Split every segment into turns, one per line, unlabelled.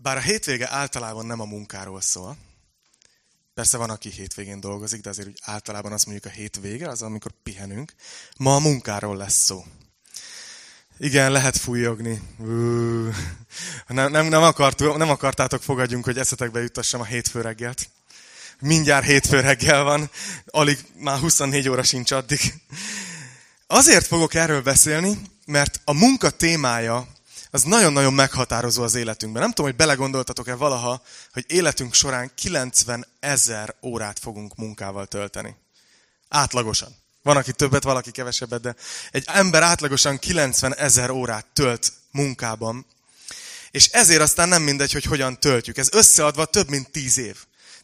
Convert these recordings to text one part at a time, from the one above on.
Bár a hétvége általában nem a munkáról szól, persze van, aki hétvégén dolgozik, de azért úgy általában azt mondjuk a hétvége, az amikor pihenünk. Ma a munkáról lesz szó. Igen, lehet fújogni. Nem, nem, nem, akart, nem akartátok fogadjunk, hogy eszetekbe juttassam a hétfő reggelt. Mindjárt hétfő reggel van, alig már 24 óra sincs addig. Azért fogok erről beszélni, mert a munka témája az nagyon-nagyon meghatározó az életünkben. Nem tudom, hogy belegondoltatok-e valaha, hogy életünk során 90 ezer órát fogunk munkával tölteni. Átlagosan. Van, aki többet, valaki kevesebbet, de egy ember átlagosan 90 ezer órát tölt munkában. És ezért aztán nem mindegy, hogy hogyan töltjük. Ez összeadva több mint 10 év.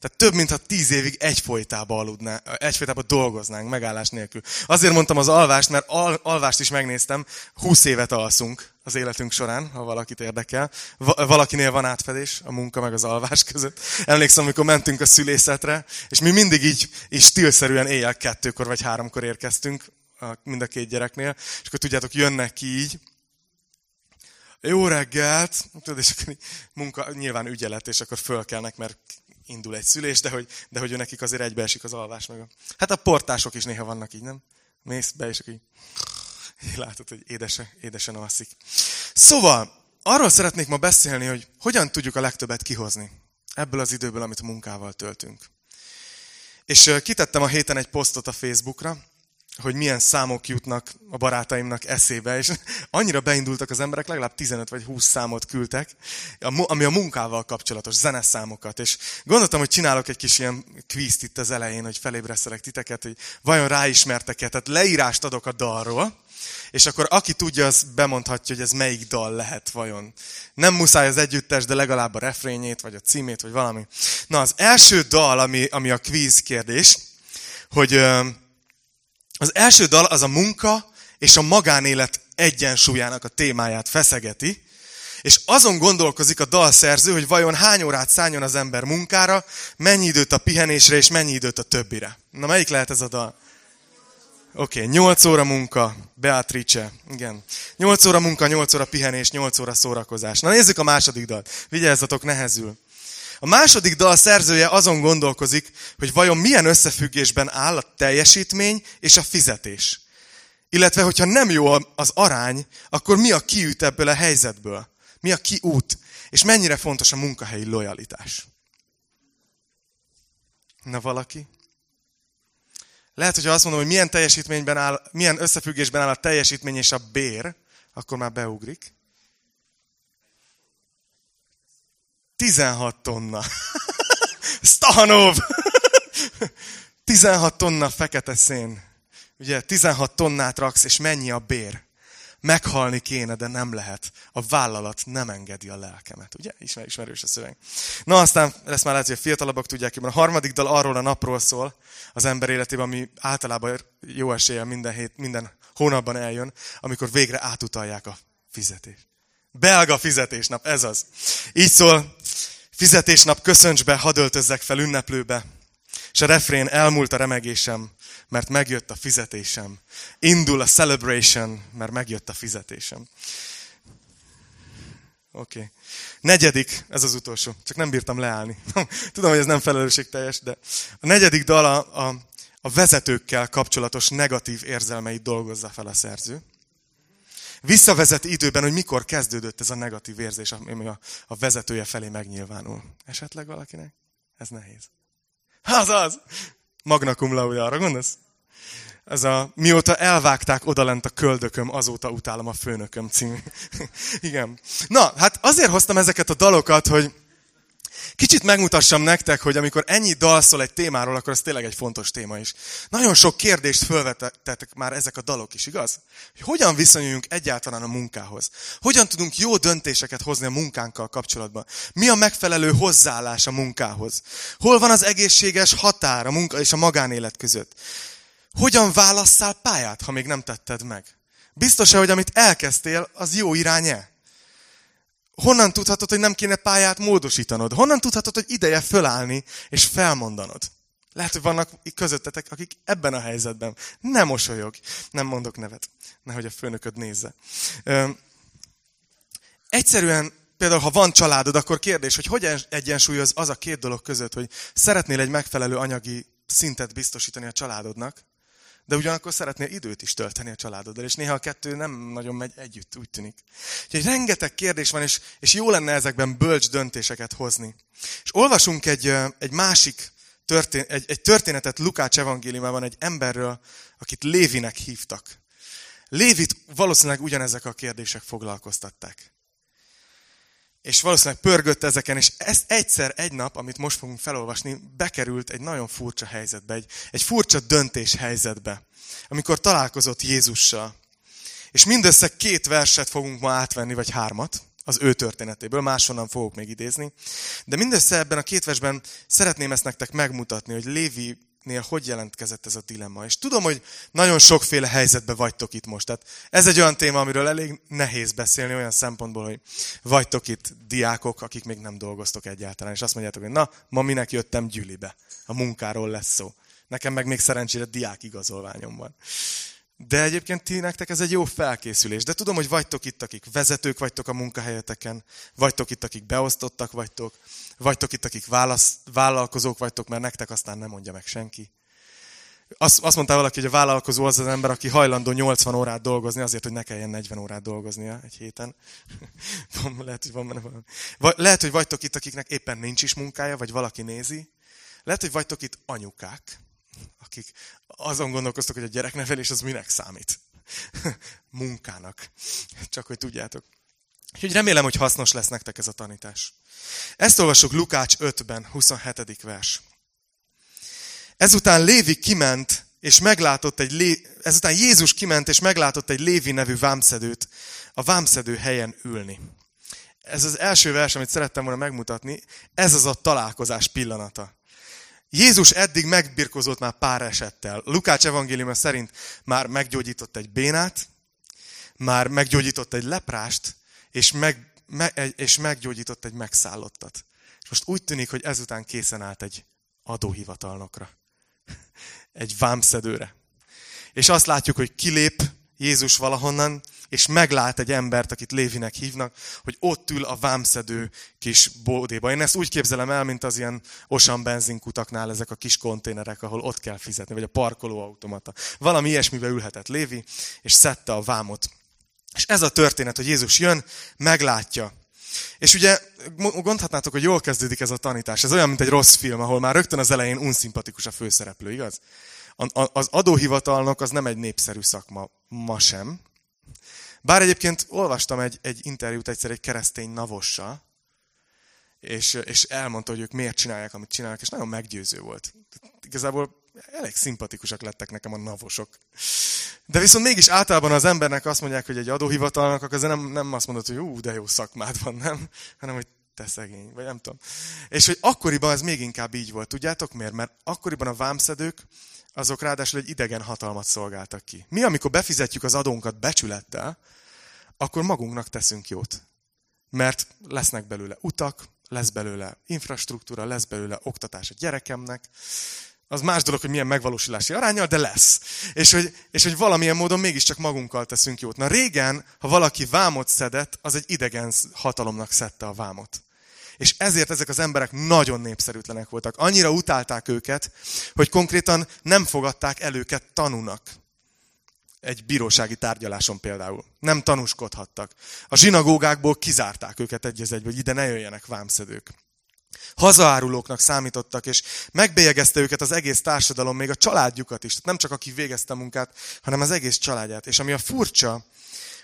Tehát több, mintha tíz évig egyfolytában, aludná, egyfolytában dolgoznánk, megállás nélkül. Azért mondtam az alvást, mert al, alvást is megnéztem, húsz évet alszunk az életünk során, ha valakit érdekel. Va, valakinél van átfedés a munka meg az alvás között. Emlékszem, amikor mentünk a szülészetre, és mi mindig így, így stílszerűen éjjel kettőkor vagy háromkor érkeztünk, mind a két gyereknél, és akkor tudjátok, jönnek ki így, jó reggelt, tudod, és akkor munka, nyilván ügyelet, és akkor fölkelnek, mert indul egy szülés, de hogy, de hogy nekik azért egybeesik az alvás meg. A... Hát a portások is néha vannak így, nem? Mész be, és így... Látod, hogy édese, édesen alszik. Szóval, arról szeretnék ma beszélni, hogy hogyan tudjuk a legtöbbet kihozni ebből az időből, amit munkával töltünk. És kitettem a héten egy posztot a Facebookra, hogy milyen számok jutnak a barátaimnak eszébe, és annyira beindultak az emberek, legalább 15 vagy 20 számot küldtek, ami a munkával kapcsolatos, zeneszámokat. És gondoltam, hogy csinálok egy kis ilyen kvízt itt az elején, hogy felébresztelek titeket, hogy vajon ráismertek-e, tehát leírást adok a dalról, és akkor aki tudja, az bemondhatja, hogy ez melyik dal lehet vajon. Nem muszáj az együttes, de legalább a refrényét, vagy a címét, vagy valami. Na, az első dal, ami, ami a kvíz kérdés, hogy az első dal az a munka és a magánélet egyensúlyának a témáját feszegeti, és azon gondolkozik a dalszerző, hogy vajon hány órát szálljon az ember munkára, mennyi időt a pihenésre, és mennyi időt a többire. Na, melyik lehet ez a dal? Oké, okay, 8 óra munka, Beatrice, igen. 8 óra munka, 8 óra pihenés, 8 óra szórakozás. Na nézzük a második dalt. Vigyázzatok, nehezül. A második dal szerzője azon gondolkozik, hogy vajon milyen összefüggésben áll a teljesítmény és a fizetés. Illetve, hogyha nem jó az arány, akkor mi a kiút ebből a helyzetből? Mi a kiút? És mennyire fontos a munkahelyi lojalitás? Na valaki? Lehet, hogyha azt mondom, hogy milyen teljesítményben áll, milyen összefüggésben áll a teljesítmény és a bér, akkor már beugrik. 16 tonna. Stahanov! 16 tonna fekete szén. Ugye 16 tonnát raksz, és mennyi a bér? Meghalni kéne, de nem lehet. A vállalat nem engedi a lelkemet. Ugye? Ismer, ismerős a szöveg. Na aztán, ezt már lehet, hogy a fiatalabbak tudják, hogy a harmadik dal arról a napról szól az ember életében, ami általában jó esélye minden, hét, minden hónapban eljön, amikor végre átutalják a fizetést. Belga fizetésnap, ez az. Így szól, fizetésnap köszönts be, hadd öltözzek fel ünneplőbe. És a refrén elmúlt a remegésem, mert megjött a fizetésem. Indul a celebration, mert megjött a fizetésem. Oké. Okay. Negyedik, ez az utolsó, csak nem bírtam leállni. Tudom, hogy ez nem felelősségteljes, de a negyedik dal a, a, a vezetőkkel kapcsolatos negatív érzelmeit dolgozza fel a szerző visszavezet időben, hogy mikor kezdődött ez a negatív érzés, ami a, a vezetője felé megnyilvánul. Esetleg valakinek? Ez nehéz. Az az! Magna cum laude, arra gondolsz? Ez a mióta elvágták odalent a köldököm, azóta utálom a főnököm című. Igen. Na, hát azért hoztam ezeket a dalokat, hogy Kicsit megmutassam nektek, hogy amikor ennyi dal szól egy témáról, akkor ez tényleg egy fontos téma is. Nagyon sok kérdést felvetettek már ezek a dalok is, igaz? Hogy hogyan viszonyuljunk egyáltalán a munkához? Hogyan tudunk jó döntéseket hozni a munkánkkal kapcsolatban? Mi a megfelelő hozzáállás a munkához? Hol van az egészséges határ a munka és a magánélet között? Hogyan válasszál pályát, ha még nem tetted meg? Biztos-e, hogy amit elkezdtél, az jó irány-e? Honnan tudhatod, hogy nem kéne pályát módosítanod? Honnan tudhatod, hogy ideje fölállni és felmondanod? Lehet, hogy vannak közöttetek, akik ebben a helyzetben nem mosolyog. Nem mondok nevet, nehogy a főnököd nézze. Ö, egyszerűen például ha van családod, akkor kérdés, hogy hogyan egyensúlyoz az a két dolog között, hogy szeretnél egy megfelelő anyagi szintet biztosítani a családodnak, de ugyanakkor szeretnél időt is tölteni a családoddal, és néha a kettő nem nagyon megy együtt, úgy tűnik. Úgyhogy rengeteg kérdés van, és, és jó lenne ezekben bölcs döntéseket hozni. És olvasunk egy, egy másik történ, egy, egy történetet Lukács evangéliumában egy emberről, akit Lévinek hívtak. Lévit valószínűleg ugyanezek a kérdések foglalkoztatták. És valószínűleg pörgött ezeken, és ez egyszer, egy nap, amit most fogunk felolvasni, bekerült egy nagyon furcsa helyzetbe, egy, egy furcsa döntés helyzetbe, amikor találkozott Jézussal. És mindössze két verset fogunk ma átvenni, vagy hármat, az ő történetéből, máshonnan fogok még idézni. De mindössze ebben a két versben szeretném ezt nektek megmutatni, hogy Lévi nél hogy jelentkezett ez a dilemma. És tudom, hogy nagyon sokféle helyzetben vagytok itt most. Tehát ez egy olyan téma, amiről elég nehéz beszélni olyan szempontból, hogy vagytok itt diákok, akik még nem dolgoztok egyáltalán, és azt mondjátok, hogy na, ma minek jöttem gyűlibe. A munkáról lesz szó. Nekem meg még szerencsére diák igazolványom van. De egyébként ti nektek ez egy jó felkészülés. De tudom, hogy vagytok itt, akik vezetők vagytok a munkahelyeteken, vagytok itt, akik beosztottak vagytok, vagytok itt, akik válasz, vállalkozók vagytok, mert nektek aztán nem mondja meg senki. Azt, azt mondta valaki, hogy a vállalkozó az az ember, aki hajlandó 80 órát dolgozni azért, hogy ne kelljen 40 órát dolgoznia egy héten. lehet, hogy van benne valami. Lehet, hogy vagytok itt, akiknek éppen nincs is munkája, vagy valaki nézi. Lehet, hogy vagytok itt anyukák, akik azon gondolkoztak, hogy a gyereknevelés az minek számít. Munkának. Csak hogy tudjátok. Úgyhogy remélem, hogy hasznos lesz nektek ez a tanítás. Ezt olvasok Lukács 5-ben, 27. vers. Ezután Lévi kiment, és meglátott egy Lé... ezután Jézus kiment, és meglátott egy Lévi nevű vámszedőt a vámszedő helyen ülni. Ez az első vers, amit szerettem volna megmutatni, ez az a találkozás pillanata. Jézus eddig megbirkozott már pár esettel. Lukács evangéliuma szerint már meggyógyított egy bénát, már meggyógyított egy leprást, és, meg, me, és meggyógyított egy megszállottat. És most úgy tűnik, hogy ezután készen állt egy adóhivatalnokra. Egy vámszedőre. És azt látjuk, hogy kilép Jézus valahonnan, és meglát egy embert, akit Lévinek hívnak, hogy ott ül a vámszedő kis bódéba. Én ezt úgy képzelem el, mint az ilyen osan benzinkutaknál ezek a kis konténerek, ahol ott kell fizetni, vagy a parkolóautomata. Valami ilyesmibe ülhetett Lévi, és szedte a vámot. És ez a történet, hogy Jézus jön, meglátja. És ugye gondolhatnátok, hogy jól kezdődik ez a tanítás. Ez olyan, mint egy rossz film, ahol már rögtön az elején unszimpatikus a főszereplő, igaz? Az adóhivatalnok az nem egy népszerű szakma, ma sem. Bár egyébként olvastam egy, egy interjút egyszer egy keresztény navossal, és, és elmondta, hogy ők miért csinálják, amit csinálnak, és nagyon meggyőző volt. Igazából elég szimpatikusak lettek nekem a navosok. De viszont mégis általában az embernek azt mondják, hogy egy adóhivatalnak, akkor nem, nem azt mondod, hogy ú, de jó szakmád van, nem? Hanem, hogy te szegény, vagy nem tudom. És hogy akkoriban ez még inkább így volt. Tudjátok miért? Mert akkoriban a vámszedők, azok ráadásul egy idegen hatalmat szolgáltak ki. Mi, amikor befizetjük az adónkat becsülettel, akkor magunknak teszünk jót. Mert lesznek belőle utak, lesz belőle infrastruktúra, lesz belőle oktatás a gyerekemnek, az más dolog, hogy milyen megvalósulási arányal, de lesz. És hogy, és hogy valamilyen módon mégiscsak magunkkal teszünk jót. Na régen, ha valaki vámot szedett, az egy idegen hatalomnak szedte a vámot. És ezért ezek az emberek nagyon népszerűtlenek voltak. Annyira utálták őket, hogy konkrétan nem fogadták el őket tanúnak. Egy bírósági tárgyaláson például. Nem tanúskodhattak. A zsinagógákból kizárták őket egy egybe, hogy ide ne jöjjenek vámszedők hazaárulóknak számítottak, és megbélyegezte őket az egész társadalom, még a családjukat is. Tehát nem csak aki végezte a munkát, hanem az egész családját. És ami a furcsa,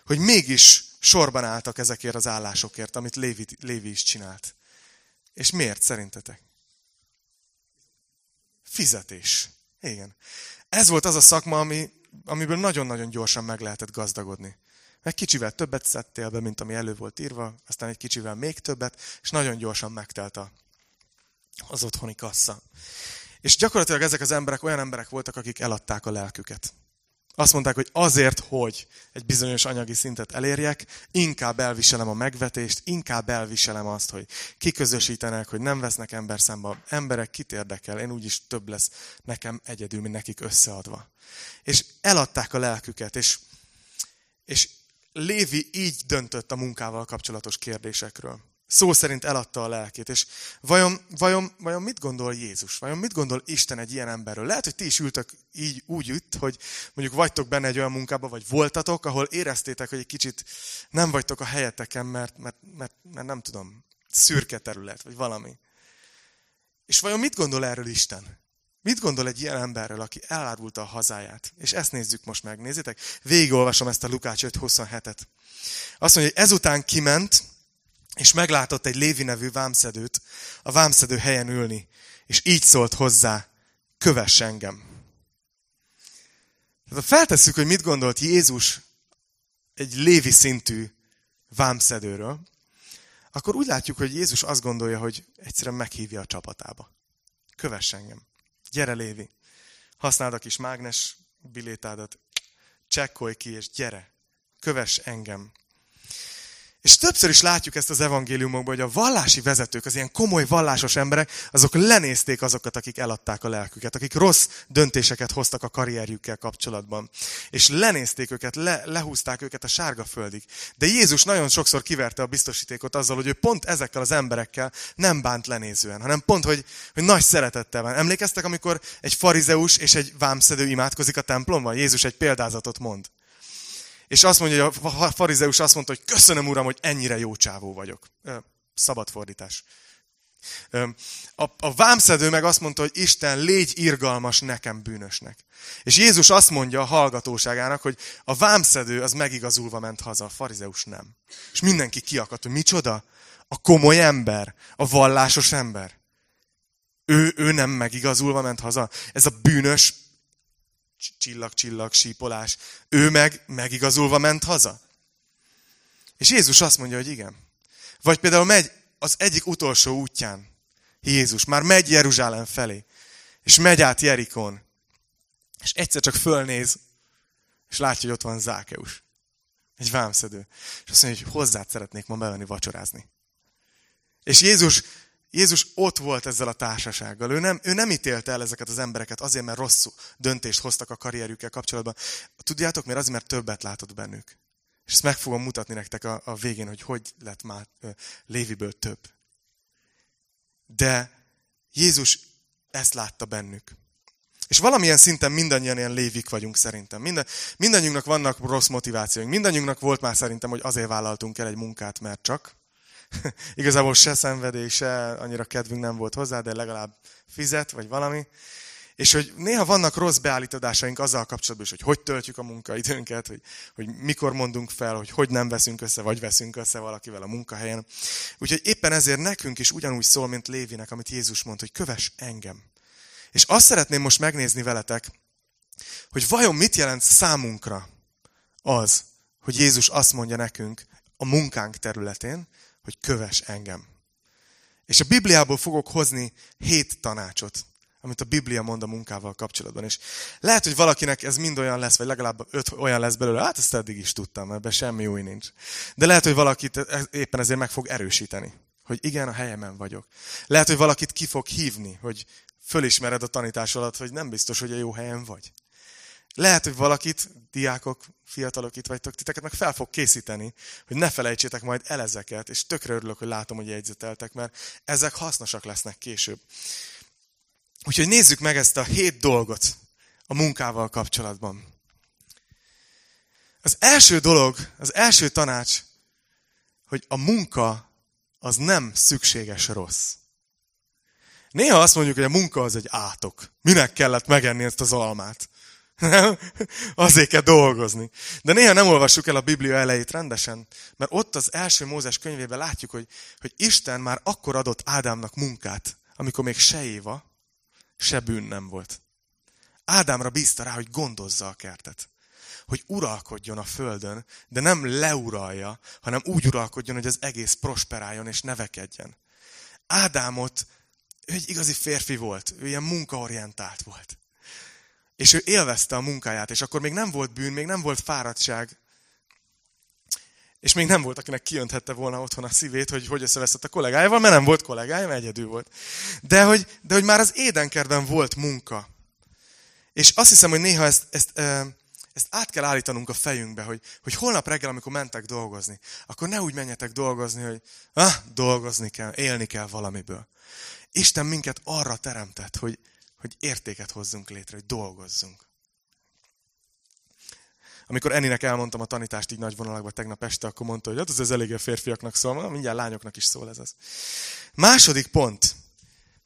hogy mégis sorban álltak ezekért az állásokért, amit Lévi, Lévi is csinált. És miért szerintetek? Fizetés. Igen. Ez volt az a szakma, ami, amiből nagyon-nagyon gyorsan meg lehetett gazdagodni. Egy kicsivel többet szedtél be, mint ami elő volt írva, aztán egy kicsivel még többet, és nagyon gyorsan megtelt a, az otthoni kassa. És gyakorlatilag ezek az emberek olyan emberek voltak, akik eladták a lelküket. Azt mondták, hogy azért, hogy egy bizonyos anyagi szintet elérjek, inkább elviselem a megvetést, inkább elviselem azt, hogy kiközösítenek, hogy nem vesznek ember szembe. Emberek kit érdekel, én úgyis több lesz nekem egyedül, mint nekik összeadva. És eladták a lelküket, és, és Lévi így döntött a munkával kapcsolatos kérdésekről. Szó szerint eladta a lelkét. És vajon, vajon, vajon mit gondol Jézus? Vajon mit gondol Isten egy ilyen emberről? Lehet, hogy ti is ültök így úgy itt, hogy mondjuk vagytok benne egy olyan munkába, vagy voltatok, ahol éreztétek, hogy egy kicsit nem vagytok a helyeteken, mert, mert, mert, mert nem tudom, szürke terület, vagy valami. És vajon mit gondol erről Isten? Mit gondol egy ilyen emberről, aki elárulta a hazáját? És ezt nézzük most meg, nézzétek. Végigolvasom ezt a Lukács 5.27-et. Azt mondja, hogy ezután kiment, és meglátott egy Lévi nevű vámszedőt a vámszedő helyen ülni, és így szólt hozzá, kövess engem. Tehát feltesszük, hogy mit gondolt Jézus egy lévi szintű vámszedőről, akkor úgy látjuk, hogy Jézus azt gondolja, hogy egyszerűen meghívja a csapatába. Kövess engem. Gyere, Lévi. Használd a kis mágnes bilétádat, csekkolj ki, és gyere. Kövess engem. És többször is látjuk ezt az evangéliumokban, hogy a vallási vezetők, az ilyen komoly vallásos emberek, azok lenézték azokat, akik eladták a lelküket, akik rossz döntéseket hoztak a karrierjükkel kapcsolatban. És lenézték őket, le, lehúzták őket a sárga földig. De Jézus nagyon sokszor kiverte a biztosítékot azzal, hogy ő pont ezekkel az emberekkel nem bánt lenézően, hanem pont, hogy, hogy nagy szeretettel van. Emlékeztek, amikor egy farizeus és egy vámszedő imádkozik a templomban? Jézus egy példázatot mond. És azt mondja, hogy a farizeus azt mondta, hogy köszönöm, uram, hogy ennyire jó csávó vagyok. Szabad fordítás. A, a vámszedő meg azt mondta, hogy Isten, légy irgalmas nekem bűnösnek. És Jézus azt mondja a hallgatóságának, hogy a vámszedő az megigazulva ment haza, a farizeus nem. És mindenki kiakadt, hogy micsoda? A komoly ember, a vallásos ember. Ő, ő nem megigazulva ment haza. Ez a bűnös csillag-csillag sípolás. Ő meg megigazulva ment haza. És Jézus azt mondja, hogy igen. Vagy például megy az egyik utolsó útján. Jézus már megy Jeruzsálem felé. És megy át Jerikon. És egyszer csak fölnéz, és látja, hogy ott van Zákeus. Egy vámszedő. És azt mondja, hogy hozzád szeretnék ma bevenni vacsorázni. És Jézus Jézus ott volt ezzel a társasággal. Ő nem, ő nem ítélte el ezeket az embereket azért, mert rossz döntést hoztak a karrierjükkel kapcsolatban. Tudjátok miért? Azért, mert többet látott bennük. És ezt meg fogom mutatni nektek a, a végén, hogy hogy lett már Léviből több. De Jézus ezt látta bennük. És valamilyen szinten mindannyian ilyen lévik vagyunk szerintem. Minden, mindannyiunknak vannak rossz motivációink. Mindannyiunknak volt már szerintem, hogy azért vállaltunk el egy munkát, mert csak. Igazából se szenvedély, se annyira kedvünk nem volt hozzá, de legalább fizet, vagy valami. És hogy néha vannak rossz beállítódásaink azzal kapcsolatban is, hogy hogy töltjük a munkaidőnket, hogy, hogy mikor mondunk fel, hogy hogy nem veszünk össze, vagy veszünk össze valakivel a munkahelyen. Úgyhogy éppen ezért nekünk is ugyanúgy szól, mint Lévinek, amit Jézus mondta, hogy köves engem. És azt szeretném most megnézni veletek, hogy vajon mit jelent számunkra az, hogy Jézus azt mondja nekünk a munkánk területén, hogy köves engem. És a Bibliából fogok hozni hét tanácsot, amit a Biblia mond a munkával kapcsolatban. És lehet, hogy valakinek ez mind olyan lesz, vagy legalább öt olyan lesz belőle, hát ezt eddig is tudtam, ebben semmi új nincs. De lehet, hogy valakit éppen ezért meg fog erősíteni, hogy igen, a helyemen vagyok. Lehet, hogy valakit ki fog hívni, hogy fölismered a tanítás alatt, hogy nem biztos, hogy a jó helyen vagy. Lehet, hogy valakit, diákok, fiatalok itt vagytok, titeket meg fel fog készíteni, hogy ne felejtsétek majd el ezeket, és tökre örülök, hogy látom, hogy jegyzeteltek, mert ezek hasznosak lesznek később. Úgyhogy nézzük meg ezt a hét dolgot a munkával kapcsolatban. Az első dolog, az első tanács, hogy a munka az nem szükséges rossz. Néha azt mondjuk, hogy a munka az egy átok. Minek kellett megenni ezt az almát? Nem? Azért kell dolgozni. De néha nem olvassuk el a Biblia elejét rendesen, mert ott az első Mózes könyvében látjuk, hogy, hogy Isten már akkor adott Ádámnak munkát, amikor még se Éva, se bűn nem volt. Ádámra bízta rá, hogy gondozza a kertet. Hogy uralkodjon a földön, de nem leuralja, hanem úgy uralkodjon, hogy az egész prosperáljon és nevekedjen. Ádámot, ő egy igazi férfi volt, ő ilyen munkaorientált volt. És ő élvezte a munkáját, és akkor még nem volt bűn, még nem volt fáradtság, és még nem volt, akinek kiönthette volna otthon a szívét, hogy hogy összeveszett a kollégájával, mert nem volt kollégája, mert egyedül volt. De hogy, de hogy már az édenkerben volt munka. És azt hiszem, hogy néha ezt, ezt ezt át kell állítanunk a fejünkbe, hogy, hogy holnap reggel, amikor mentek dolgozni, akkor ne úgy menjetek dolgozni, hogy ah, dolgozni kell, élni kell valamiből. Isten minket arra teremtett, hogy, hogy értéket hozzunk létre, hogy dolgozzunk. Amikor Eninek elmondtam a tanítást így nagy vonalakban tegnap este, akkor mondta, hogy hát ez eléggé férfiaknak szól, mindjárt lányoknak is szól ez az. Második pont,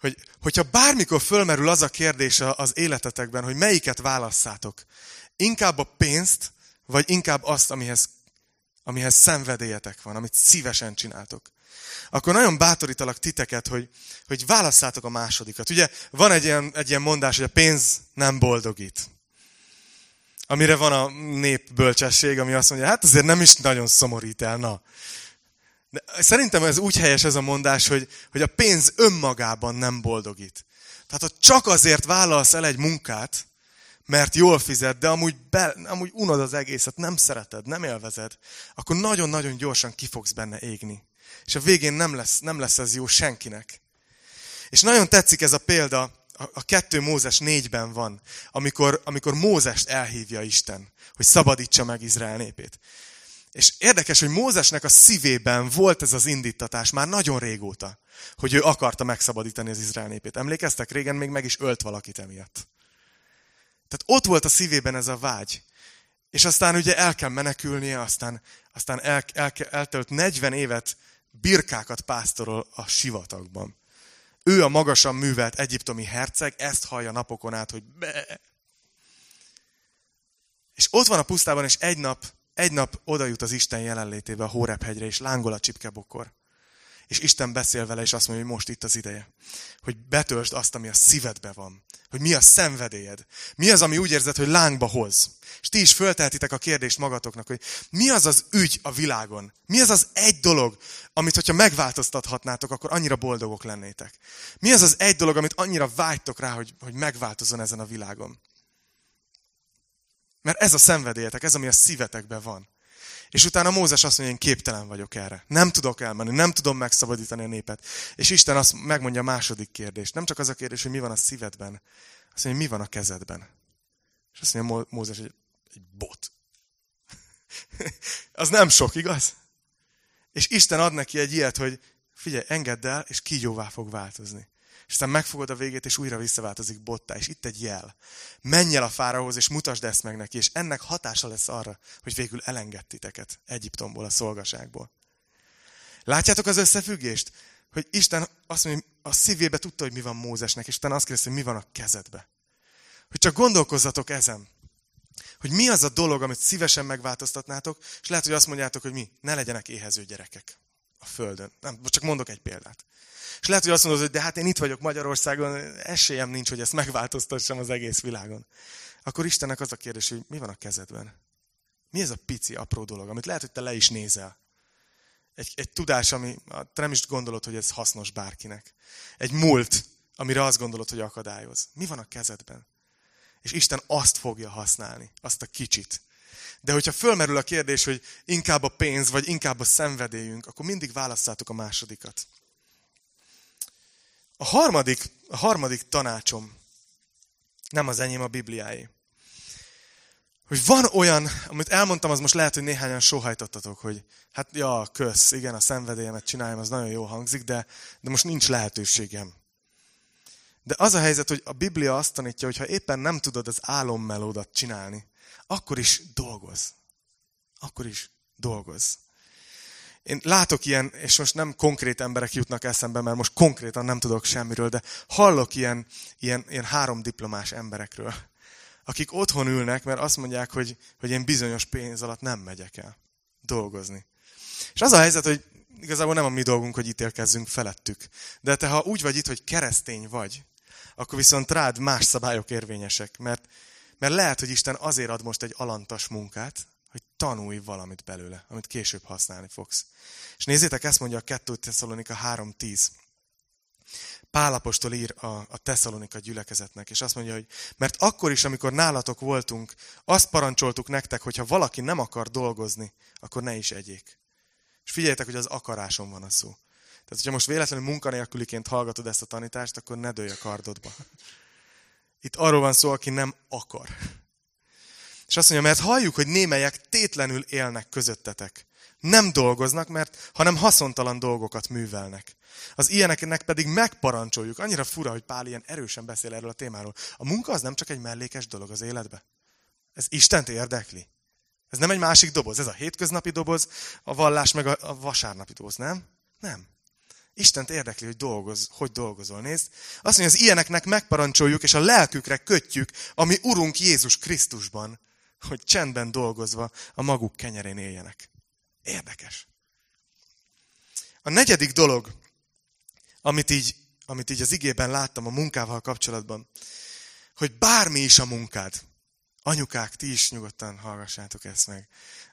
hogy, hogyha bármikor fölmerül az a kérdés az életetekben, hogy melyiket válasszátok, inkább a pénzt, vagy inkább azt, amihez, amihez szenvedélyetek van, amit szívesen csináltok, akkor nagyon bátorítalak titeket, hogy, hogy válasszátok a másodikat. Ugye van egy ilyen, egy ilyen mondás, hogy a pénz nem boldogít. Amire van a népbölcsesség, ami azt mondja, hát azért nem is nagyon szomorít el, na. De szerintem ez úgy helyes ez a mondás, hogy, hogy a pénz önmagában nem boldogít. Tehát ha csak azért vállalsz el egy munkát, mert jól fizet, de amúgy, be, amúgy unod az egészet, nem szereted, nem élvezed, akkor nagyon-nagyon gyorsan ki fogsz benne égni. És a végén nem lesz, nem lesz ez jó senkinek. És nagyon tetszik ez a példa, a kettő Mózes négyben van, amikor, amikor Mózest elhívja Isten, hogy szabadítsa meg Izrael népét. És érdekes, hogy Mózesnek a szívében volt ez az indítatás már nagyon régóta, hogy ő akarta megszabadítani az Izrael népét. Emlékeztek? Régen még meg is ölt valakit emiatt. Tehát ott volt a szívében ez a vágy. És aztán ugye el kell menekülnie, aztán, aztán el, el, eltölt 40 évet birkákat pásztorol a sivatagban. Ő a magasan művelt egyiptomi herceg, ezt hallja napokon át, hogy be. És ott van a pusztában, és egy nap, egy nap oda jut az Isten jelenlétébe a Hórep-hegyre, és lángol a csipkebokor. És Isten beszél vele, és azt mondja, hogy most itt az ideje. Hogy betöltsd azt, ami a szívedbe van. Hogy mi a szenvedélyed. Mi az, ami úgy érzed, hogy lángba hoz. És ti is föltehetitek a kérdést magatoknak, hogy mi az az ügy a világon? Mi az az egy dolog, amit, hogyha megváltoztathatnátok, akkor annyira boldogok lennétek? Mi az az egy dolog, amit annyira vágytok rá, hogy, hogy megváltozzon ezen a világon? Mert ez a szenvedélyetek, ez, ami a szívetekben van. És utána Mózes azt mondja, én képtelen vagyok erre. Nem tudok elmenni, nem tudom megszabadítani a népet. És Isten azt megmondja a második kérdést. Nem csak az a kérdés, hogy mi van a szívedben, azt mondja, mi van a kezedben. És azt mondja Mózes, hogy egy bot. az nem sok, igaz? És Isten ad neki egy ilyet, hogy figyelj, engedd el, és kígyóvá fog változni. És aztán megfogod a végét, és újra visszaváltozik bottá. És itt egy jel. Menj el a fárahoz, és mutasd ezt meg neki. És ennek hatása lesz arra, hogy végül elenged titeket Egyiptomból, a szolgaságból. Látjátok az összefüggést? Hogy Isten azt mondja, a szívébe tudta, hogy mi van Mózesnek, és utána azt kérdezi, hogy mi van a kezedbe. Hogy csak gondolkozzatok ezen. Hogy mi az a dolog, amit szívesen megváltoztatnátok, és lehet, hogy azt mondjátok, hogy mi, ne legyenek éhező gyerekek a Földön. Nem, csak mondok egy példát. És lehet, hogy azt mondod, hogy de hát én itt vagyok Magyarországon, esélyem nincs, hogy ezt megváltoztassam az egész világon. Akkor Istennek az a kérdés, hogy mi van a kezedben? Mi ez a pici, apró dolog, amit lehet, hogy te le is nézel? Egy, egy tudás, ami te nem is gondolod, hogy ez hasznos bárkinek. Egy múlt, amire azt gondolod, hogy akadályoz. Mi van a kezedben? És Isten azt fogja használni, azt a kicsit. De hogyha fölmerül a kérdés, hogy inkább a pénz, vagy inkább a szenvedélyünk, akkor mindig válasszátok a másodikat. A harmadik, a harmadik tanácsom, nem az enyém, a Bibliáé. Hogy van olyan, amit elmondtam, az most lehet, hogy néhányan sohajtottatok, hogy hát ja, kösz, igen, a szenvedélyemet csináljam, az nagyon jó hangzik, de, de most nincs lehetőségem. De az a helyzet, hogy a Biblia azt tanítja, hogy ha éppen nem tudod az álommelódat csinálni, akkor is dolgoz. Akkor is dolgoz. Én látok ilyen, és most nem konkrét emberek jutnak eszembe, mert most konkrétan nem tudok semmiről, de hallok ilyen, ilyen, ilyen három diplomás emberekről, akik otthon ülnek, mert azt mondják, hogy, hogy én bizonyos pénz alatt nem megyek el dolgozni. És az a helyzet, hogy igazából nem a mi dolgunk, hogy ítélkezzünk felettük. De te ha úgy vagy itt, hogy keresztény vagy, akkor viszont rád más szabályok érvényesek, mert, mert lehet, hogy Isten azért ad most egy alantas munkát, hogy tanulj valamit belőle, amit később használni fogsz. És nézzétek, ezt mondja a 2 Tesszalonika 3.10. Pálapostól ír a, a Tesszalonika gyülekezetnek, és azt mondja, hogy mert akkor is, amikor nálatok voltunk, azt parancsoltuk nektek, hogy ha valaki nem akar dolgozni, akkor ne is egyék. És figyeljetek, hogy az akaráson van a szó. Tehát, hogyha most véletlenül munkanélküliként hallgatod ezt a tanítást, akkor ne dőlj a kardodba. Itt arról van szó, aki nem akar. És azt mondja, mert halljuk, hogy némelyek tétlenül élnek közöttetek. Nem dolgoznak, mert hanem haszontalan dolgokat művelnek. Az ilyeneknek pedig megparancsoljuk. Annyira fura, hogy Pál ilyen erősen beszél erről a témáról. A munka az nem csak egy mellékes dolog az életbe. Ez Istent érdekli. Ez nem egy másik doboz. Ez a hétköznapi doboz, a vallás meg a, a vasárnapi doboz, nem? Nem. Istent érdekli, hogy dolgoz, hogy dolgozol. Nézd, azt mondja, az ilyeneknek megparancsoljuk, és a lelkükre kötjük, ami Urunk Jézus Krisztusban, hogy csendben dolgozva a maguk kenyerén éljenek. Érdekes. A negyedik dolog, amit így, amit így az igében láttam a munkával kapcsolatban, hogy bármi is a munkád, anyukák, ti is nyugodtan hallgassátok ezt meg,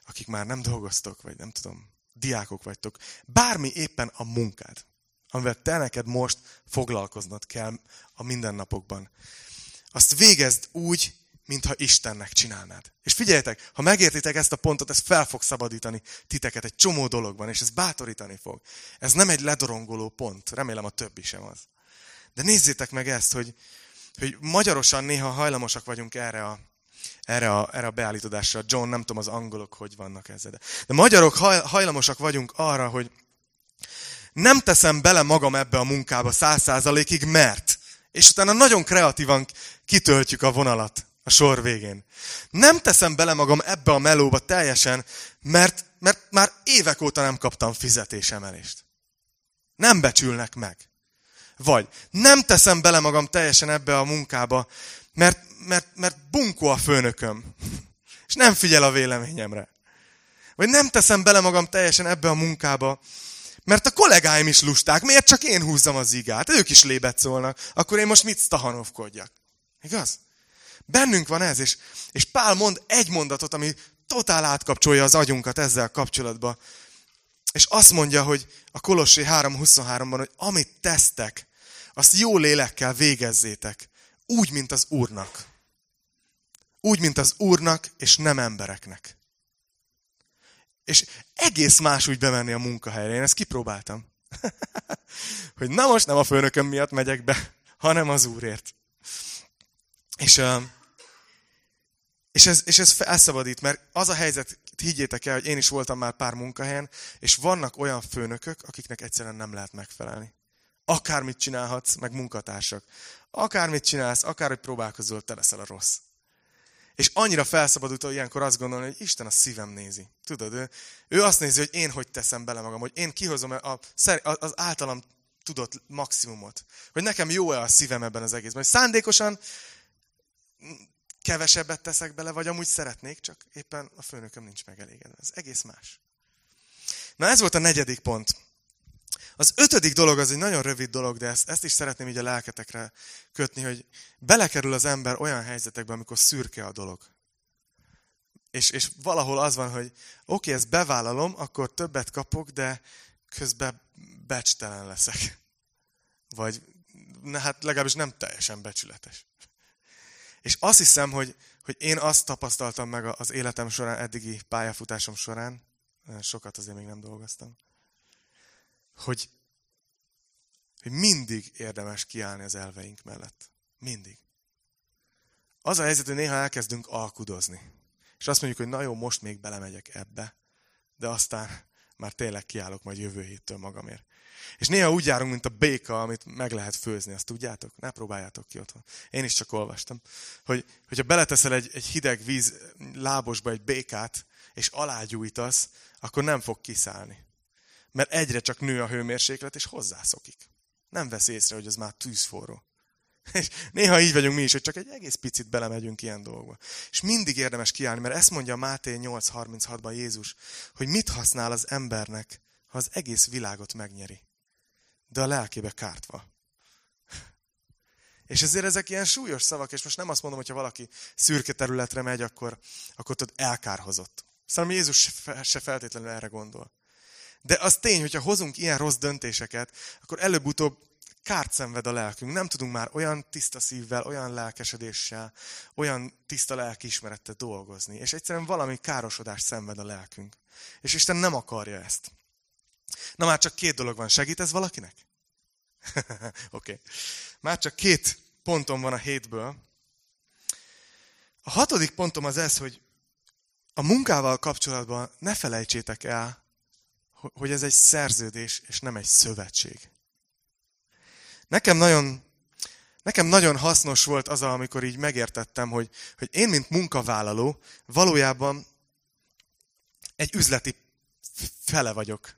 akik már nem dolgoztok, vagy nem tudom, diákok vagytok, bármi éppen a munkád, amivel te neked most foglalkoznod kell a mindennapokban. Azt végezd úgy, mintha Istennek csinálnád. És figyeljetek, ha megértitek ezt a pontot, ez fel fog szabadítani titeket egy csomó dologban, és ez bátorítani fog. Ez nem egy ledorongoló pont, remélem a többi sem az. De nézzétek meg ezt, hogy, hogy magyarosan néha hajlamosak vagyunk erre a, erre a, erre a beállítodásra. John, nem tudom az angolok, hogy vannak ezzel. De, de magyarok haj, hajlamosak vagyunk arra, hogy nem teszem bele magam ebbe a munkába száz százalékig, mert. És utána nagyon kreatívan kitöltjük a vonalat a sor végén. Nem teszem bele magam ebbe a melóba teljesen, mert, mert már évek óta nem kaptam fizetésemelést. Nem becsülnek meg. Vagy nem teszem bele magam teljesen ebbe a munkába, mert, mert, mert bunkó a főnököm, és nem figyel a véleményemre. Vagy nem teszem bele magam teljesen ebbe a munkába, mert a kollégáim is lusták, miért csak én húzzam az igát? Ők is lébet szólnak, akkor én most mit stahanovkodjak? Igaz? Bennünk van ez, és, és Pál mond egy mondatot, ami totál átkapcsolja az agyunkat ezzel kapcsolatban. És azt mondja, hogy a Kolossé 3.23-ban, hogy amit tesztek, azt jó lélekkel végezzétek, úgy, mint az Úrnak. Úgy, mint az Úrnak, és nem embereknek. És egész más úgy bemenni a munkahelyre. Én ezt kipróbáltam. hogy na most nem a főnököm miatt megyek be, hanem az Úrért. És, és, ez, és ez felszabadít, mert az a helyzet, higgyétek el, hogy én is voltam már pár munkahelyen, és vannak olyan főnökök, akiknek egyszerűen nem lehet megfelelni. Akármit csinálhatsz, meg munkatársak. Akármit csinálsz, akárhogy próbálkozol, te leszel a rossz. És annyira felszabadult, hogy ilyenkor azt gondolni, hogy Isten a szívem nézi. Tudod, ő, ő azt nézi, hogy én hogy teszem bele magam, hogy én kihozom a, az általam tudott maximumot. Hogy nekem jó-e a szívem ebben az egészben. Hogy szándékosan kevesebbet teszek bele, vagy amúgy szeretnék, csak éppen a főnököm nincs megelégedve. Ez egész más. Na ez volt a negyedik pont. Az ötödik dolog az egy nagyon rövid dolog, de ezt, ezt is szeretném így a lelketekre kötni, hogy belekerül az ember olyan helyzetekbe, amikor szürke a dolog. És, és valahol az van, hogy oké, okay, ezt bevállalom, akkor többet kapok, de közben becstelen leszek. Vagy na, hát legalábbis nem teljesen becsületes. És azt hiszem, hogy, hogy én azt tapasztaltam meg az életem során, eddigi pályafutásom során, sokat azért még nem dolgoztam, hogy, hogy mindig érdemes kiállni az elveink mellett. Mindig. Az a helyzet, hogy néha elkezdünk alkudozni. És azt mondjuk, hogy na jó, most még belemegyek ebbe, de aztán már tényleg kiállok majd jövő héttől magamért. És néha úgy járunk, mint a béka, amit meg lehet főzni, azt tudjátok? Ne próbáljátok ki otthon. Én is csak olvastam. Hogy, hogyha beleteszel egy, egy hideg víz lábosba egy békát, és alágyújtasz, akkor nem fog kiszállni. Mert egyre csak nő a hőmérséklet, és hozzászokik. Nem vesz észre, hogy ez már tűzforró. És néha így vagyunk mi is, hogy csak egy egész picit belemegyünk ilyen dolgokba. És mindig érdemes kiállni, mert ezt mondja Máté 8.36-ban Jézus, hogy mit használ az embernek, ha az egész világot megnyeri, de a lelkébe kártva. És ezért ezek ilyen súlyos szavak, és most nem azt mondom, hogy ha valaki szürke területre megy, akkor, akkor tudod, elkárhozott. Szerintem Jézus se feltétlenül erre gondol. De az tény, hogyha hozunk ilyen rossz döntéseket, akkor előbb-utóbb kárt szenved a lelkünk. Nem tudunk már olyan tiszta szívvel, olyan lelkesedéssel, olyan tiszta lelkiismerettel dolgozni. És egyszerűen valami károsodást szenved a lelkünk. És Isten nem akarja ezt. Na már csak két dolog van. Segít ez valakinek? Oké. okay. Már csak két pontom van a hétből. A hatodik pontom az ez, hogy a munkával kapcsolatban ne felejtsétek el, hogy ez egy szerződés, és nem egy szövetség. Nekem nagyon, nekem nagyon hasznos volt az, amikor így megértettem, hogy, hogy én, mint munkavállaló, valójában egy üzleti fele vagyok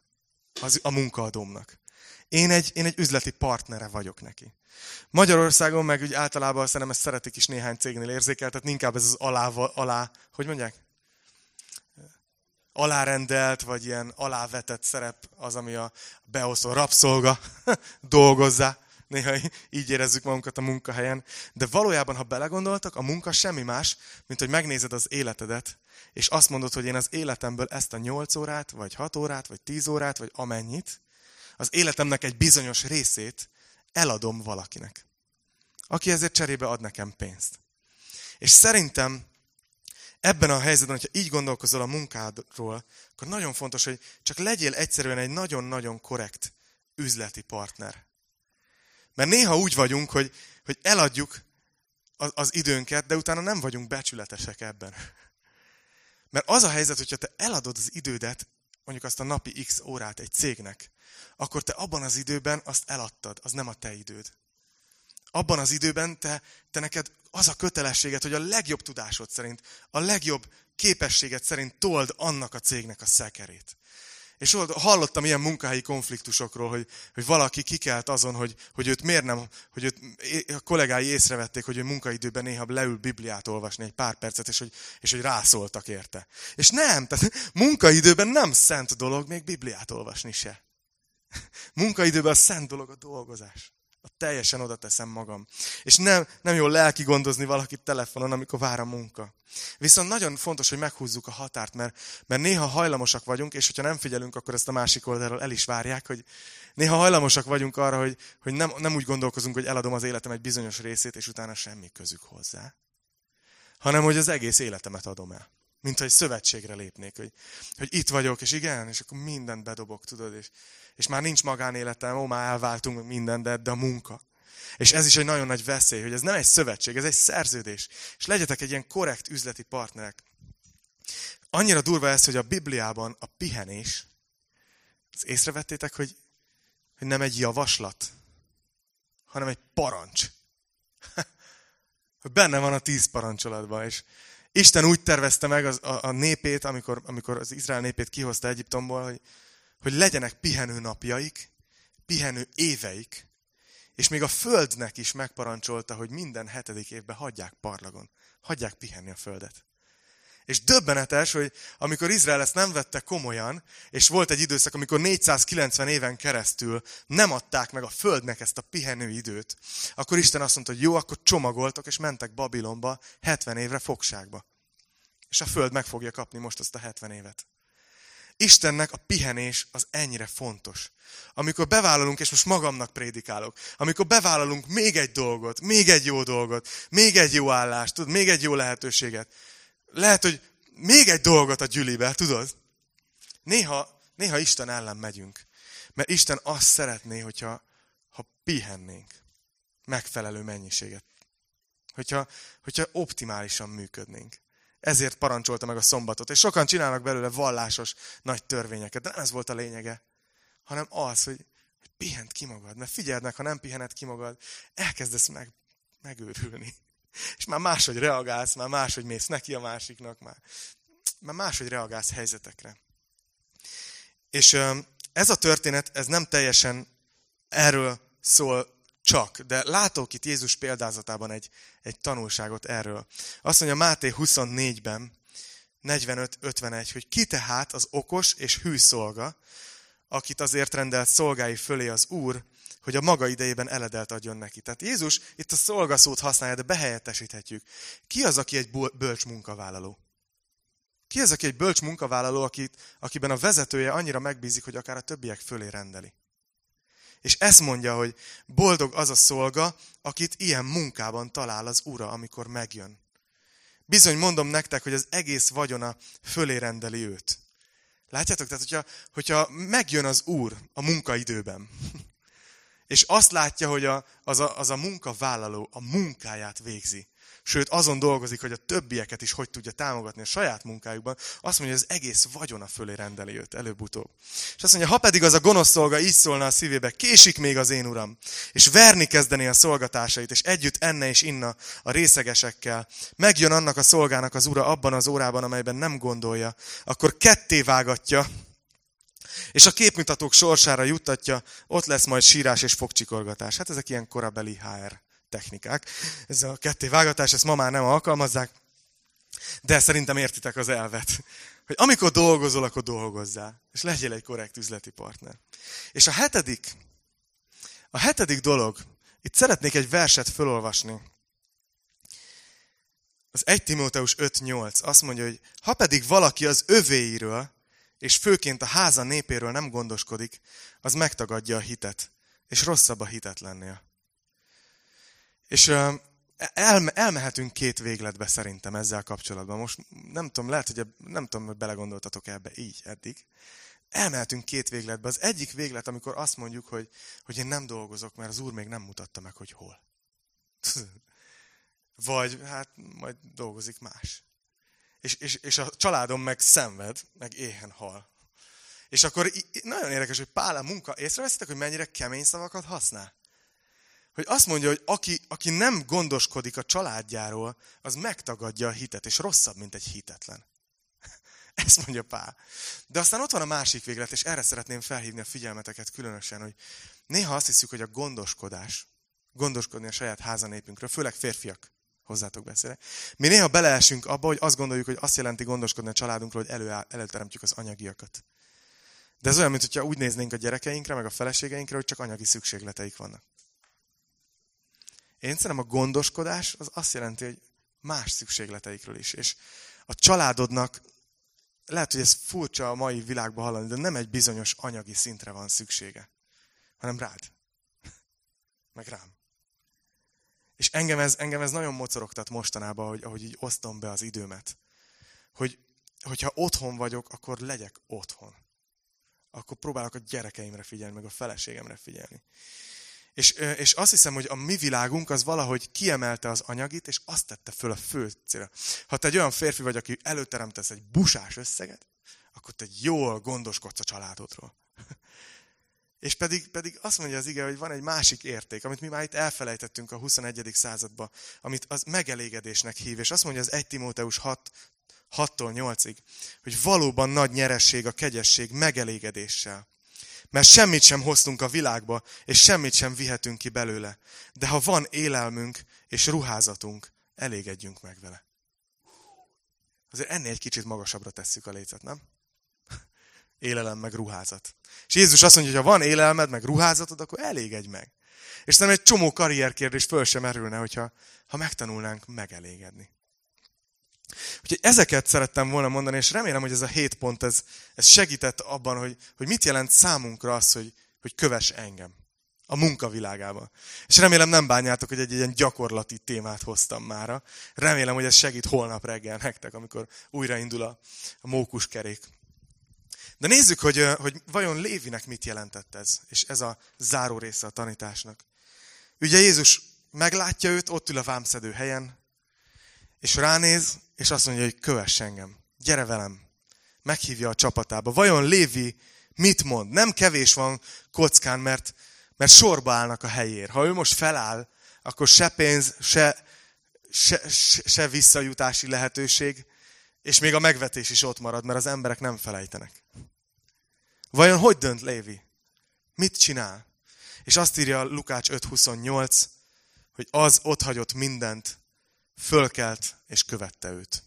az, a munkaadómnak. Én egy, én egy üzleti partnere vagyok neki. Magyarországon meg úgy általában szerintem ezt szeretik is néhány cégnél érzékeltetni, inkább ez az alá, alá hogy mondják? Alárendelt, vagy ilyen alávetett szerep az, ami a beosztó rabszolga dolgozza. Néha így érezzük magunkat a munkahelyen. De valójában, ha belegondoltak, a munka semmi más, mint hogy megnézed az életedet, és azt mondod, hogy én az életemből ezt a 8 órát, vagy 6 órát, vagy 10 órát, vagy amennyit, az életemnek egy bizonyos részét eladom valakinek. Aki ezért cserébe ad nekem pénzt. És szerintem ebben a helyzetben, hogyha így gondolkozol a munkádról, akkor nagyon fontos, hogy csak legyél egyszerűen egy nagyon-nagyon korrekt üzleti partner. Mert néha úgy vagyunk, hogy, hogy eladjuk az, az időnket, de utána nem vagyunk becsületesek ebben. Mert az a helyzet, hogyha te eladod az idődet, mondjuk azt a napi x órát egy cégnek, akkor te abban az időben azt eladtad, az nem a te időd. Abban az időben te, te neked az a kötelességet, hogy a legjobb tudásod szerint, a legjobb képességet szerint told annak a cégnek a szekerét. És hallottam ilyen munkahelyi konfliktusokról, hogy, hogy valaki kikelt azon, hogy, hogy őt miért nem, hogy őt, a kollégái észrevették, hogy ő munkaidőben néha leül Bibliát olvasni egy pár percet, és hogy, és hogy rászóltak érte. És nem, tehát munkaidőben nem szent dolog még Bibliát olvasni se. Munkaidőben a szent dolog a dolgozás. A teljesen oda teszem magam. És nem, nem jó lelki gondozni valakit telefonon, amikor vár a munka. Viszont nagyon fontos, hogy meghúzzuk a határt, mert, mert néha hajlamosak vagyunk, és hogyha nem figyelünk, akkor ezt a másik oldalról el is várják, hogy néha hajlamosak vagyunk arra, hogy, hogy nem, nem úgy gondolkozunk, hogy eladom az életem egy bizonyos részét, és utána semmi közük hozzá. Hanem, hogy az egész életemet adom el. Mint hogy szövetségre lépnék, hogy, hogy itt vagyok, és igen, és akkor mindent bedobok, tudod, és, és már nincs magánéletem, ó, már elváltunk minden, de, de a munka. És ez is egy nagyon nagy veszély, hogy ez nem egy szövetség, ez egy szerződés. És legyetek egy ilyen korrekt üzleti partnerek. Annyira durva ez, hogy a Bibliában a pihenés, az észrevettétek, hogy, hogy nem egy javaslat, hanem egy parancs. Benne van a tíz parancsolatban, és Isten úgy tervezte meg az, a, a népét, amikor, amikor az Izrael népét kihozta Egyiptomból, hogy, hogy legyenek pihenő napjaik, pihenő éveik, és még a földnek is megparancsolta, hogy minden hetedik évben hagyják parlagon, hagyják pihenni a földet. És döbbenetes, hogy amikor Izrael ezt nem vette komolyan, és volt egy időszak, amikor 490 éven keresztül nem adták meg a földnek ezt a pihenő időt, akkor Isten azt mondta, hogy jó, akkor csomagoltak, és mentek Babilonba 70 évre fogságba. És a föld meg fogja kapni most azt a 70 évet. Istennek a pihenés az ennyire fontos. Amikor bevállalunk, és most magamnak prédikálok, amikor bevállalunk még egy dolgot, még egy jó dolgot, még egy jó állást, tudod, még egy jó lehetőséget, lehet, hogy még egy dolgot a gyülibe, tudod? Néha, néha Isten ellen megyünk. Mert Isten azt szeretné, hogyha ha pihennénk megfelelő mennyiséget. Hogyha, hogyha optimálisan működnénk. Ezért parancsolta meg a szombatot. És sokan csinálnak belőle vallásos nagy törvényeket. De nem ez volt a lényege. Hanem az, hogy, pihent ki magad. Mert figyeld meg, ha nem pihened ki magad, elkezdesz meg, megőrülni. És már máshogy reagálsz, már máshogy mész neki a másiknak, már, már máshogy reagálsz helyzetekre. És ez a történet, ez nem teljesen erről szól csak, de látok itt Jézus példázatában egy, egy tanulságot erről. Azt mondja Máté 24-ben, 45-51, hogy ki tehát az okos és hű szolga, akit azért rendelt szolgái fölé az Úr, hogy a maga idejében eledelt adjon neki. Tehát Jézus itt a szolgaszót használja, de behelyettesíthetjük. Ki az, aki egy bölcs munkavállaló? Ki az, aki egy bölcs munkavállaló, akit, akiben a vezetője annyira megbízik, hogy akár a többiek fölé rendeli? És ezt mondja, hogy boldog az a szolga, akit ilyen munkában talál az ura, amikor megjön. Bizony mondom nektek, hogy az egész vagyona fölé rendeli őt. Látjátok? Tehát, hogyha, hogyha megjön az úr a munkaidőben, és azt látja, hogy a, az, a, az a munkavállaló a munkáját végzi, Sőt, azon dolgozik, hogy a többieket is hogy tudja támogatni a saját munkájukban. Azt mondja, hogy az egész vagyona fölé rendeli őt előbb-utóbb. És azt mondja, ha pedig az a gonosz szolga így szólna a szívébe, késik még az én uram, és verni kezdeni a szolgatásait, és együtt enne és inna a részegesekkel, megjön annak a szolgának az ura abban az órában, amelyben nem gondolja, akkor ketté vágatja, és a képmutatók sorsára juttatja, ott lesz majd sírás és fogcsikorgatás. Hát ezek ilyen korabeli HR technikák. Ez a ketté vágatás, ezt ma már nem alkalmazzák, de szerintem értitek az elvet. Hogy amikor dolgozol, akkor dolgozzál, és legyél egy korrekt üzleti partner. És a hetedik, a hetedik dolog, itt szeretnék egy verset felolvasni. Az 1 Timóteus 5.8 azt mondja, hogy ha pedig valaki az övéiről, és főként a háza népéről nem gondoskodik, az megtagadja a hitet, és rosszabb a hitetlennél. És el, elmehetünk két végletbe szerintem ezzel kapcsolatban. Most nem tudom, lehet, hogy nem tudom, hogy belegondoltatok ebbe így eddig. Elmehetünk két végletbe. Az egyik véglet, amikor azt mondjuk, hogy, hogy én nem dolgozok, mert az Úr még nem mutatta meg, hogy hol. Vagy hát majd dolgozik más. És, és, és a családom meg szenved, meg éhen hal. És akkor nagyon érdekes, hogy Pál a munka, észreveszitek, hogy mennyire kemény szavakat használ? hogy azt mondja, hogy aki, aki nem gondoskodik a családjáról, az megtagadja a hitet, és rosszabb, mint egy hitetlen. Ezt mondja Pál. De aztán ott van a másik véglet, és erre szeretném felhívni a figyelmeteket különösen, hogy néha azt hiszük, hogy a gondoskodás, gondoskodni a saját házanépünkről, főleg férfiak, hozzátok beszélek. Mi néha beleesünk abba, hogy azt gondoljuk, hogy azt jelenti gondoskodni a családunkról, hogy elő, előteremtjük az anyagiakat. De ez olyan, mintha úgy néznénk a gyerekeinkre, meg a feleségeinkre, hogy csak anyagi szükségleteik vannak. Én szerintem a gondoskodás az azt jelenti, hogy más szükségleteikről is. És a családodnak, lehet, hogy ez furcsa a mai világban hallani, de nem egy bizonyos anyagi szintre van szüksége, hanem rád. Meg rám. És engem ez, engem ez nagyon mocorogtat mostanában, hogy, ahogy így osztom be az időmet. Hogy, hogyha otthon vagyok, akkor legyek otthon. Akkor próbálok a gyerekeimre figyelni, meg a feleségemre figyelni. És, és azt hiszem, hogy a mi világunk az valahogy kiemelte az anyagit, és azt tette föl a fő célra. Ha te egy olyan férfi vagy, aki előteremtesz egy busás összeget, akkor te jól gondoskodsz a családodról. És pedig, pedig azt mondja az ige, hogy van egy másik érték, amit mi már itt elfelejtettünk a 21. században, amit az megelégedésnek hív. És azt mondja az 1 Timóteus 6, 6-tól 8-ig, hogy valóban nagy nyeresség a kegyesség megelégedéssel. Mert semmit sem hoztunk a világba, és semmit sem vihetünk ki belőle. De ha van élelmünk és ruházatunk, elégedjünk meg vele. Azért ennél egy kicsit magasabbra tesszük a lécet, nem? Élelem meg ruházat. És Jézus azt mondja, hogy ha van élelmed meg ruházatod, akkor elégedj meg. És nem egy csomó karrierkérdés föl sem erülne, hogyha ha megtanulnánk megelégedni. Úgyhogy ezeket szerettem volna mondani, és remélem, hogy ez a hét pont, ez, ez segített abban, hogy, hogy mit jelent számunkra az, hogy, hogy kövess engem a munkavilágában. És remélem nem bánjátok, hogy egy ilyen gyakorlati témát hoztam mára. Remélem, hogy ez segít holnap reggel nektek, amikor újraindul a, a mókuskerék. De nézzük, hogy, hogy vajon Lévinek mit jelentett ez, és ez a záró része a tanításnak. Ugye Jézus meglátja őt, ott ül a vámszedő helyen, és ránéz, és azt mondja, hogy kövess engem, gyere velem. Meghívja a csapatába. Vajon Lévi mit mond? Nem kevés van kockán, mert, mert sorba állnak a helyér. Ha ő most feláll, akkor se pénz, se, se, se, se visszajutási lehetőség, és még a megvetés is ott marad, mert az emberek nem felejtenek. Vajon hogy dönt Lévi? Mit csinál? És azt írja Lukács 5.28, hogy az ott hagyott mindent, fölkelt és követte őt.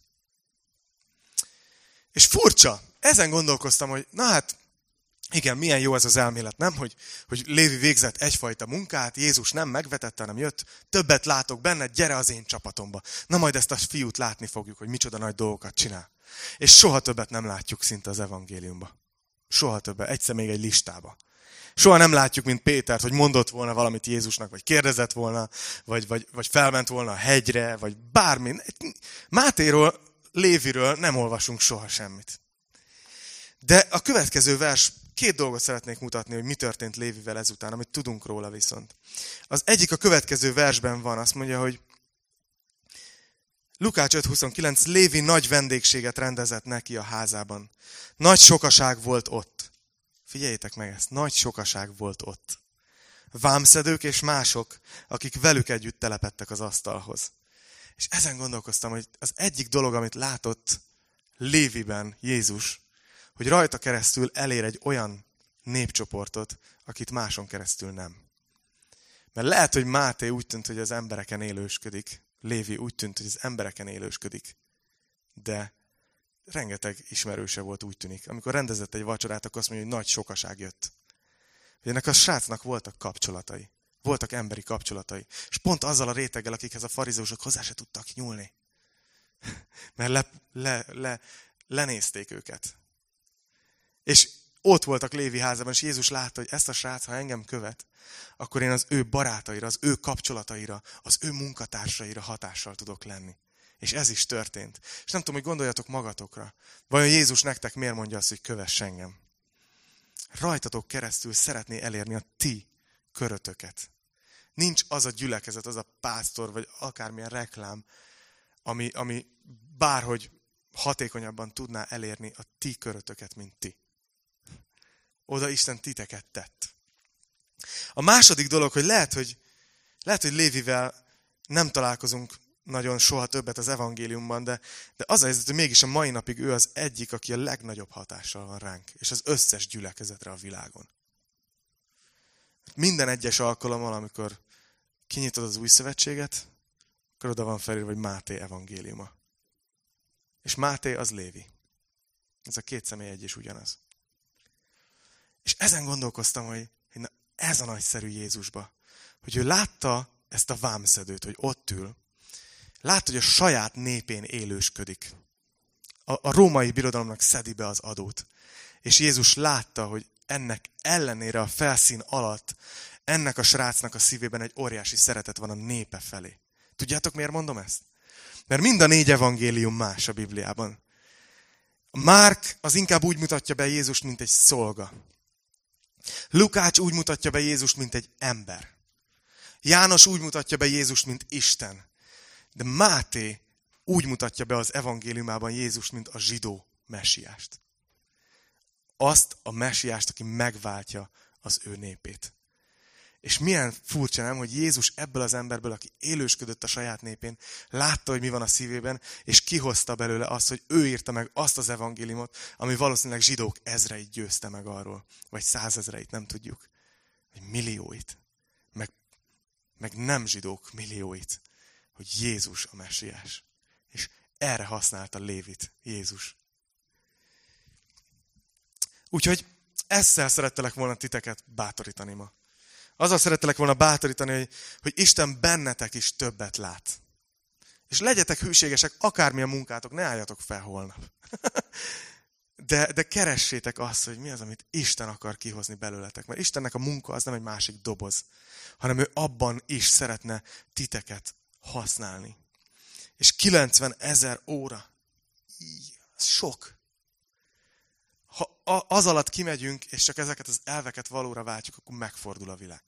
És furcsa, ezen gondolkoztam, hogy na hát, igen, milyen jó ez az elmélet, nem? Hogy, hogy Lévi végzett egyfajta munkát, Jézus nem megvetette, hanem jött, többet látok benne, gyere az én csapatomba. Na majd ezt a fiút látni fogjuk, hogy micsoda nagy dolgokat csinál. És soha többet nem látjuk szinte az evangéliumba. Soha többet, egyszer még egy listába. Soha nem látjuk, mint Pétert, hogy mondott volna valamit Jézusnak, vagy kérdezett volna, vagy, vagy, vagy felment volna a hegyre, vagy bármi. Mátéról, Léviről nem olvasunk soha semmit. De a következő vers, két dolgot szeretnék mutatni, hogy mi történt Lévivel ezután, amit tudunk róla viszont. Az egyik a következő versben van, azt mondja, hogy Lukács 5.29 Lévi nagy vendégséget rendezett neki a házában. Nagy sokaság volt ott. Figyeljétek meg ezt, nagy sokaság volt ott. Vámszedők és mások, akik velük együtt telepettek az asztalhoz. És ezen gondolkoztam, hogy az egyik dolog, amit látott Léviben Jézus, hogy rajta keresztül elér egy olyan népcsoportot, akit máson keresztül nem. Mert lehet, hogy Máté úgy tűnt, hogy az embereken élősködik, Lévi úgy tűnt, hogy az embereken élősködik, de rengeteg ismerőse volt, úgy tűnik. Amikor rendezett egy vacsorát, akkor azt mondja, hogy nagy sokaság jött. Hogy ennek a srácnak voltak kapcsolatai. Voltak emberi kapcsolatai. És pont azzal a réteggel, akikhez a farizósok hozzá se tudtak nyúlni. Mert le, le, le, lenézték őket. És ott voltak Lévi házában, és Jézus látta, hogy ezt a srác, ha engem követ, akkor én az ő barátaira, az ő kapcsolataira, az ő munkatársaira hatással tudok lenni. És ez is történt. És nem tudom, hogy gondoljatok magatokra. Vajon Jézus nektek miért mondja azt, hogy kövess engem? Rajtatok keresztül szeretné elérni a ti körötöket. Nincs az a gyülekezet, az a pásztor, vagy akármilyen reklám, ami, ami bárhogy hatékonyabban tudná elérni a ti körötöket, mint ti. Oda Isten titeket tett. A második dolog, hogy lehet, hogy, lehet, hogy Lévivel nem találkozunk nagyon soha többet az evangéliumban, de, de az a helyzet, hogy mégis a mai napig ő az egyik, aki a legnagyobb hatással van ránk, és az összes gyülekezetre a világon. Minden egyes alkalommal, amikor kinyitod az új szövetséget, akkor oda van felírva, hogy Máté evangéliuma. És Máté az Lévi. Ez a két személy egy és ugyanaz. És ezen gondolkoztam, hogy, hogy na, ez a nagyszerű Jézusba. Hogy ő látta ezt a vámszedőt, hogy ott ül, látta, hogy a saját népén élősködik. A, a római birodalomnak szedi be az adót. És Jézus látta, hogy ennek ellenére a felszín alatt ennek a srácnak a szívében egy óriási szeretet van a népe felé. Tudjátok, miért mondom ezt? Mert mind a négy evangélium más a Bibliában. Márk az inkább úgy mutatja be Jézust, mint egy szolga. Lukács úgy mutatja be Jézust, mint egy ember. János úgy mutatja be Jézust, mint Isten. De Máté úgy mutatja be az evangéliumában Jézust, mint a zsidó messiást. Azt a messiást, aki megváltja az ő népét. És milyen furcsa nem, hogy Jézus ebből az emberből, aki élősködött a saját népén, látta, hogy mi van a szívében, és kihozta belőle azt, hogy ő írta meg azt az evangéliumot, ami valószínűleg zsidók ezreit győzte meg arról. Vagy százezreit, nem tudjuk. Vagy millióit. Meg, meg nem zsidók millióit. Hogy Jézus a messiás. És erre használta Lévit Jézus. Úgyhogy ezzel szerettelek volna titeket bátorítani ma. Azzal szerettelek volna bátorítani, hogy, hogy Isten bennetek is többet lát. És legyetek hűségesek, akármilyen munkátok, ne álljatok fel holnap. De, de keressétek azt, hogy mi az, amit Isten akar kihozni belőletek. Mert Istennek a munka az nem egy másik doboz, hanem ő abban is szeretne titeket használni. És 90 ezer óra. Ez sok. Ha az alatt kimegyünk, és csak ezeket az elveket valóra váltjuk, akkor megfordul a világ.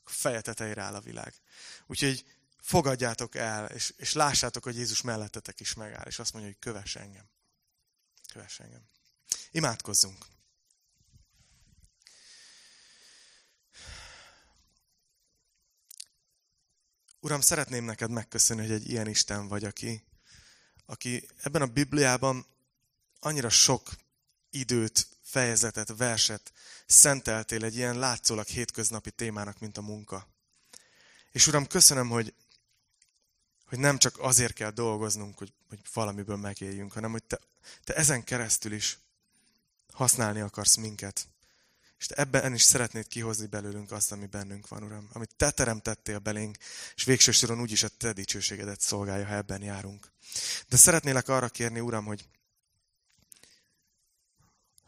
Akkor feje tetejére áll a világ. Úgyhogy fogadjátok el, és, és lássátok, hogy Jézus mellettetek is megáll, és azt mondja, hogy kövess engem. Kövess engem. Imádkozzunk. Uram, szeretném neked megköszönni, hogy egy ilyen Isten vagy, aki, aki ebben a Bibliában annyira sok időt, fejezetet, verset szenteltél egy ilyen látszólag hétköznapi témának, mint a munka. És Uram, köszönöm, hogy, hogy nem csak azért kell dolgoznunk, hogy, hogy valamiből megéljünk, hanem hogy te, te ezen keresztül is használni akarsz minket. És te ebben is szeretnéd kihozni belőlünk azt, ami bennünk van, Uram. Amit te teremtettél belénk, és végső soron úgyis a te dicsőségedet szolgálja, ha ebben járunk. De szeretnélek arra kérni, Uram, hogy,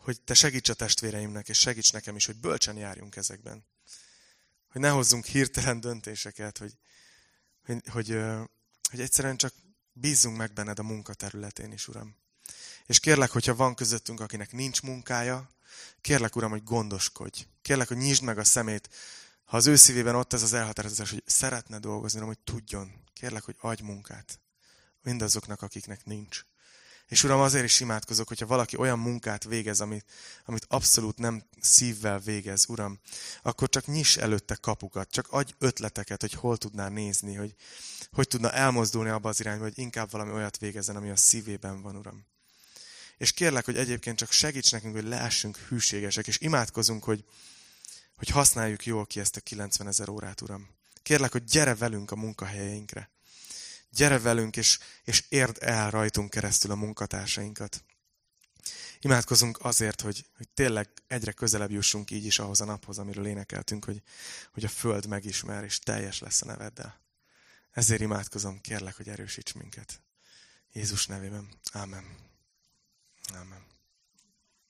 hogy te segíts a testvéreimnek, és segíts nekem is, hogy bölcsen járjunk ezekben. Hogy ne hozzunk hirtelen döntéseket, hogy, hogy, hogy, hogy egyszerűen csak bízzunk meg benned a munkaterületén is, Uram. És kérlek, hogyha van közöttünk, akinek nincs munkája, kérlek, Uram, hogy gondoskodj. Kérlek, hogy nyisd meg a szemét, ha az ő szívében ott ez az elhatározás, hogy szeretne dolgozni, hogy tudjon. Kérlek, hogy adj munkát. mindazoknak, akiknek nincs. És Uram, azért is imádkozok, hogyha valaki olyan munkát végez, amit, amit abszolút nem szívvel végez, Uram, akkor csak nyiss előtte kapukat, csak adj ötleteket, hogy hol tudná nézni, hogy hogy tudna elmozdulni abba az irányba, hogy inkább valami olyat végezzen, ami a szívében van, Uram. És kérlek, hogy egyébként csak segíts nekünk, hogy leessünk hűségesek, és imádkozunk, hogy, hogy használjuk jól ki ezt a 90 ezer órát, Uram. Kérlek, hogy gyere velünk a munkahelyeinkre. Gyere velünk, és, és érd el rajtunk keresztül a munkatársainkat. Imádkozunk azért, hogy, hogy tényleg egyre közelebb jussunk így is ahhoz a naphoz, amiről énekeltünk, hogy, hogy a Föld megismer, és teljes lesz a neveddel. Ezért imádkozom, kérlek, hogy erősíts minket. Jézus nevében. Amen. Amen.